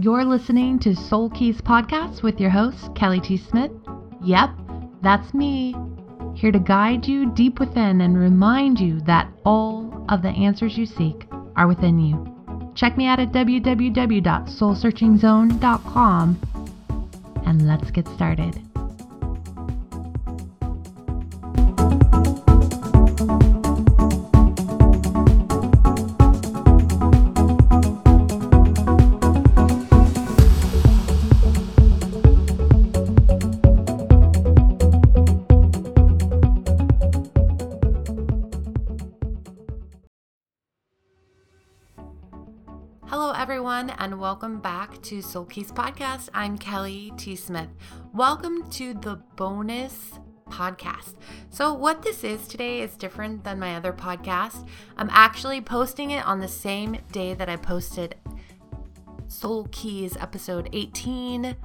You're listening to Soul Keys Podcast with your host, Kelly T. Smith. Yep, that's me, here to guide you deep within and remind you that all of the answers you seek are within you. Check me out at www.soulsearchingzone.com and let's get started. Hello, everyone, and welcome back to Soul Keys Podcast. I'm Kelly T. Smith. Welcome to the bonus podcast. So, what this is today is different than my other podcast. I'm actually posting it on the same day that I posted Soul Keys episode 18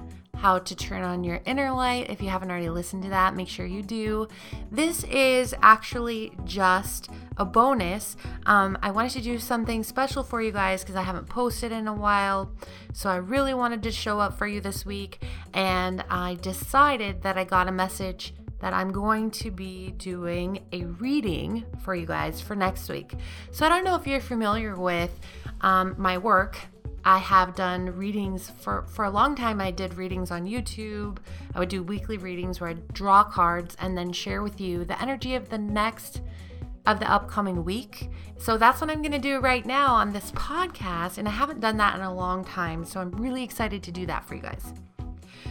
how to turn on your inner light. If you haven't already listened to that, make sure you do. This is actually just a bonus. Um, I wanted to do something special for you guys because I haven't posted in a while. So I really wanted to show up for you this week. And I decided that I got a message that I'm going to be doing a reading for you guys for next week. So I don't know if you're familiar with um, my work I have done readings for for a long time. I did readings on YouTube. I would do weekly readings where I draw cards and then share with you the energy of the next of the upcoming week. So that's what I'm going to do right now on this podcast and I haven't done that in a long time. So I'm really excited to do that for you guys.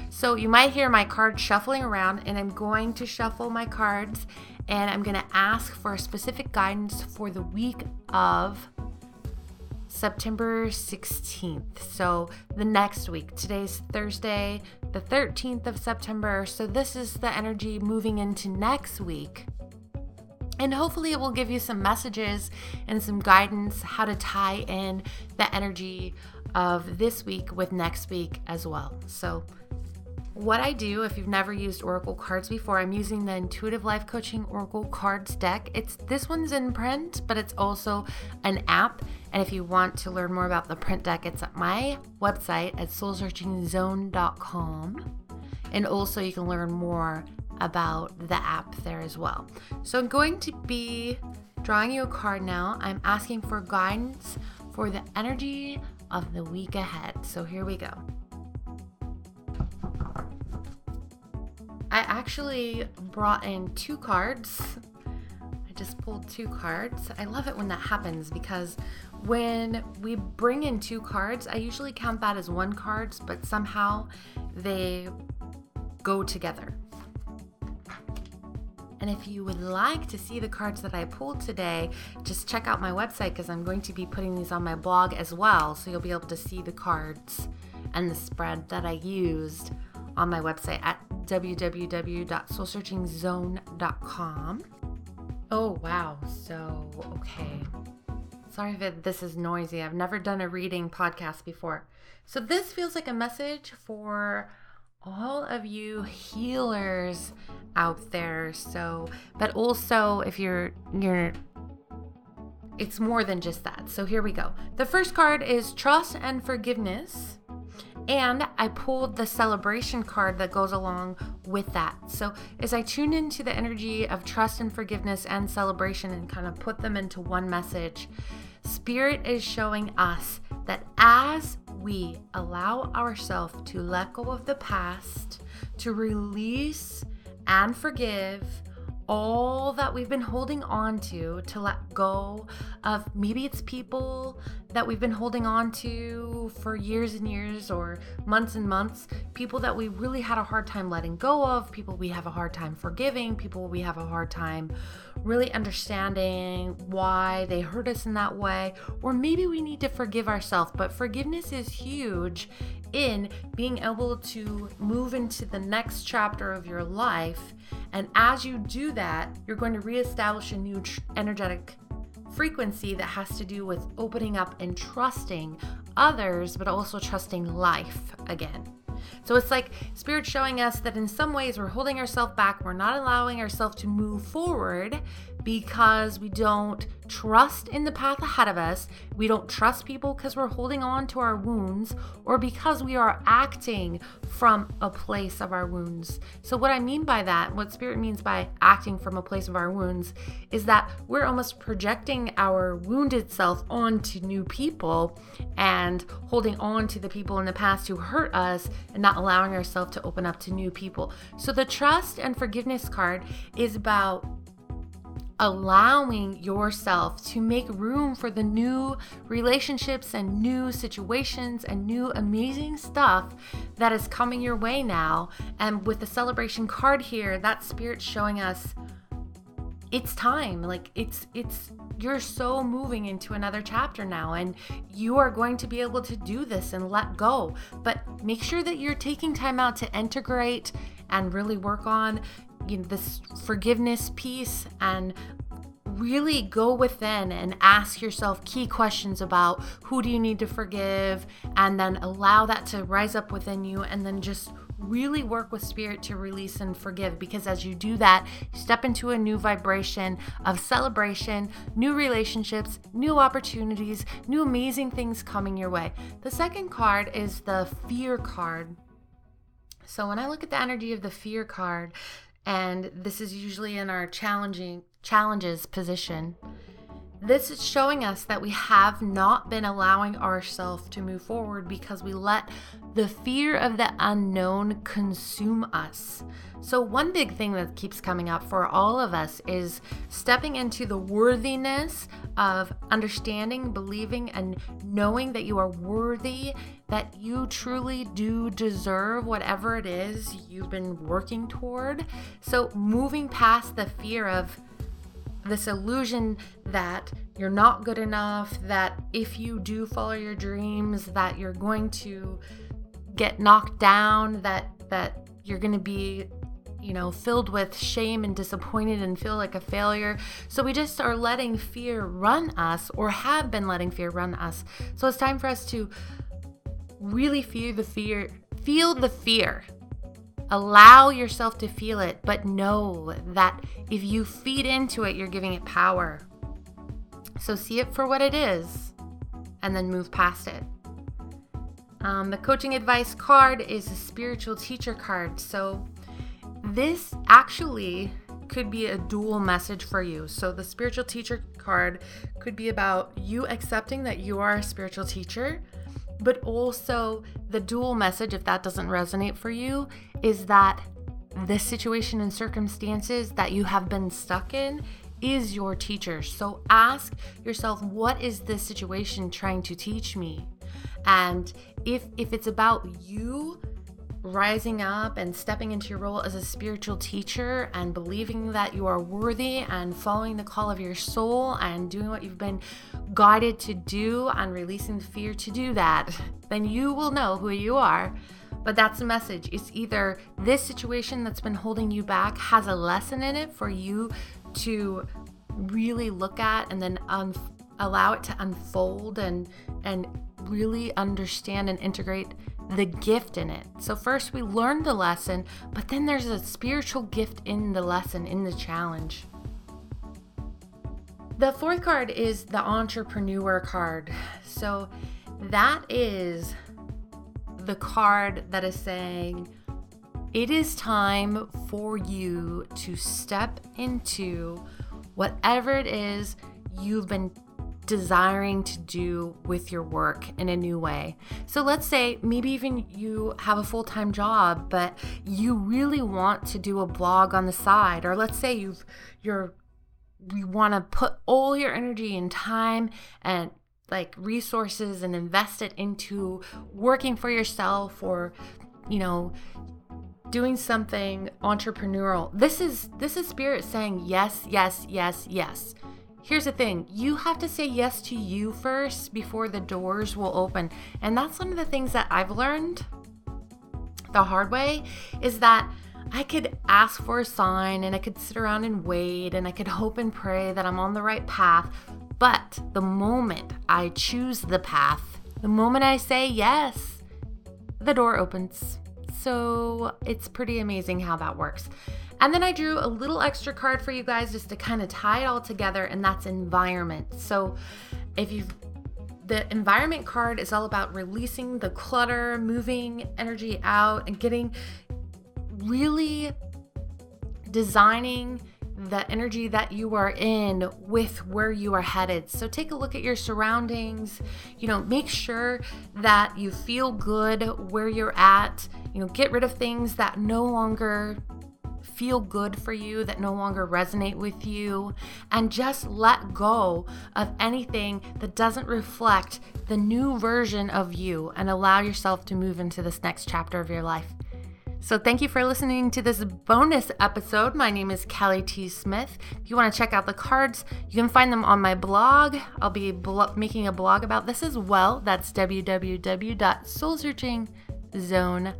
So you might hear my cards shuffling around and I'm going to shuffle my cards and I'm going to ask for specific guidance for the week of September 16th. So the next week. Today's Thursday, the 13th of September. So this is the energy moving into next week. And hopefully, it will give you some messages and some guidance how to tie in the energy of this week with next week as well. So, what I do, if you've never used Oracle cards before, I'm using the Intuitive Life Coaching Oracle Cards deck. It's this one's in print, but it's also an app. And if you want to learn more about the print deck, it's at my website at soulsearchingzone.com. And also, you can learn more about the app there as well. So, I'm going to be drawing you a card now. I'm asking for guidance for the energy of the week ahead. So, here we go. I actually brought in two cards. I just pulled two cards. I love it when that happens because when we bring in two cards, I usually count that as one cards, but somehow they go together. And if you would like to see the cards that I pulled today, just check out my website because I'm going to be putting these on my blog as well. So you'll be able to see the cards and the spread that I used on my website at www.soulsearchingzone.com. Oh, wow. So, okay. Sorry if this is noisy. I've never done a reading podcast before. So, this feels like a message for all of you healers out there. So, but also if you're, you're, it's more than just that. So, here we go. The first card is trust and forgiveness. And I pulled the celebration card that goes along with that. So, as I tune into the energy of trust and forgiveness and celebration and kind of put them into one message, Spirit is showing us that as we allow ourselves to let go of the past, to release and forgive, all that we've been holding on to to let go of maybe it's people that we've been holding on to for years and years or months and months people that we really had a hard time letting go of people we have a hard time forgiving people we have a hard time really understanding why they hurt us in that way. Or maybe we need to forgive ourselves but forgiveness is huge in being able to move into the next chapter of your life and as you do that, you're going to reestablish a new energetic frequency that has to do with opening up and trusting others, but also trusting life again. So it's like spirit showing us that in some ways we're holding ourselves back, we're not allowing ourselves to move forward because we don't trust in the path ahead of us, we don't trust people because we're holding on to our wounds, or because we are acting from a place of our wounds. So, what I mean by that, what Spirit means by acting from a place of our wounds, is that we're almost projecting our wounded self onto new people and holding on to the people in the past who hurt us and not allowing ourselves to open up to new people. So, the trust and forgiveness card is about allowing yourself to make room for the new relationships and new situations and new amazing stuff that is coming your way now. And with the celebration card here, that spirit's showing us it's time. Like it's it's you're so moving into another chapter now and you are going to be able to do this and let go. But make sure that you're taking time out to integrate and really work on you know this forgiveness piece and really go within and ask yourself key questions about who do you need to forgive and then allow that to rise up within you and then just really work with spirit to release and forgive because as you do that you step into a new vibration of celebration new relationships new opportunities new amazing things coming your way. The second card is the fear card. So when i look at the energy of the fear card and this is usually in our challenging challenges position. This is showing us that we have not been allowing ourselves to move forward because we let the fear of the unknown consume us. So, one big thing that keeps coming up for all of us is stepping into the worthiness of understanding, believing, and knowing that you are worthy, that you truly do deserve whatever it is you've been working toward. So, moving past the fear of this illusion that you're not good enough, that if you do follow your dreams, that you're going to get knocked down, that that you're going to be you know, filled with shame and disappointed and feel like a failure. So we just are letting fear run us or have been letting fear run us. So it's time for us to really feel the fear, feel the fear Allow yourself to feel it, but know that if you feed into it, you're giving it power. So see it for what it is and then move past it. Um, the coaching advice card is a spiritual teacher card. So this actually could be a dual message for you. So the spiritual teacher card could be about you accepting that you are a spiritual teacher but also, the dual message, if that doesn't resonate for you, is that this situation and circumstances that you have been stuck in is your teacher. So ask yourself, what is this situation trying to teach me? And if if it's about you rising up and stepping into your role as a spiritual teacher and believing that you are worthy and following the call of your soul and doing what you've been guided to do and releasing the fear to do that, then you will know who you are. But that's the message. It's either this situation that's been holding you back has a lesson in it for you to really look at and then allow it to unfold and and really understand and integrate the gift in it. So, first we learn the lesson, but then there's a spiritual gift in the lesson, in the challenge. The fourth card is the entrepreneur card. So, that is the card that is saying, it is time for you to step into whatever it is you've been desiring to do with your work in a new way. So let's say maybe even you have a full-time job but you really want to do a blog on the side or let's say you've you're you want to put all your energy and time and like resources and invest it into working for yourself or you know doing something entrepreneurial. This is this is spirit saying yes, yes, yes, yes. Here's the thing you have to say yes to you first before the doors will open. And that's one of the things that I've learned the hard way is that I could ask for a sign and I could sit around and wait and I could hope and pray that I'm on the right path. But the moment I choose the path, the moment I say yes, the door opens. So it's pretty amazing how that works. And then I drew a little extra card for you guys just to kind of tie it all together, and that's environment. So if you've the environment card is all about releasing the clutter, moving energy out, and getting really designing the energy that you are in with where you are headed. So take a look at your surroundings. You know, make sure that you feel good where you're at. You know, get rid of things that no longer feel good for you, that no longer resonate with you, and just let go of anything that doesn't reflect the new version of you and allow yourself to move into this next chapter of your life. So, thank you for listening to this bonus episode. My name is Kelly T. Smith. If you want to check out the cards, you can find them on my blog. I'll be making a blog about this as well. That's www.soulsearchingzone.com.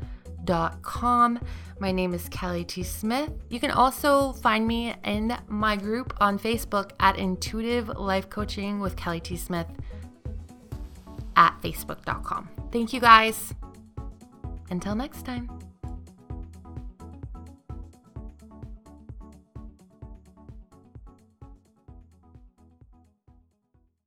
My name is Kelly T. Smith. You can also find me in my group on Facebook at Intuitive Life Coaching with Kelly T. Smith at facebook.com. Thank you guys. Until next time.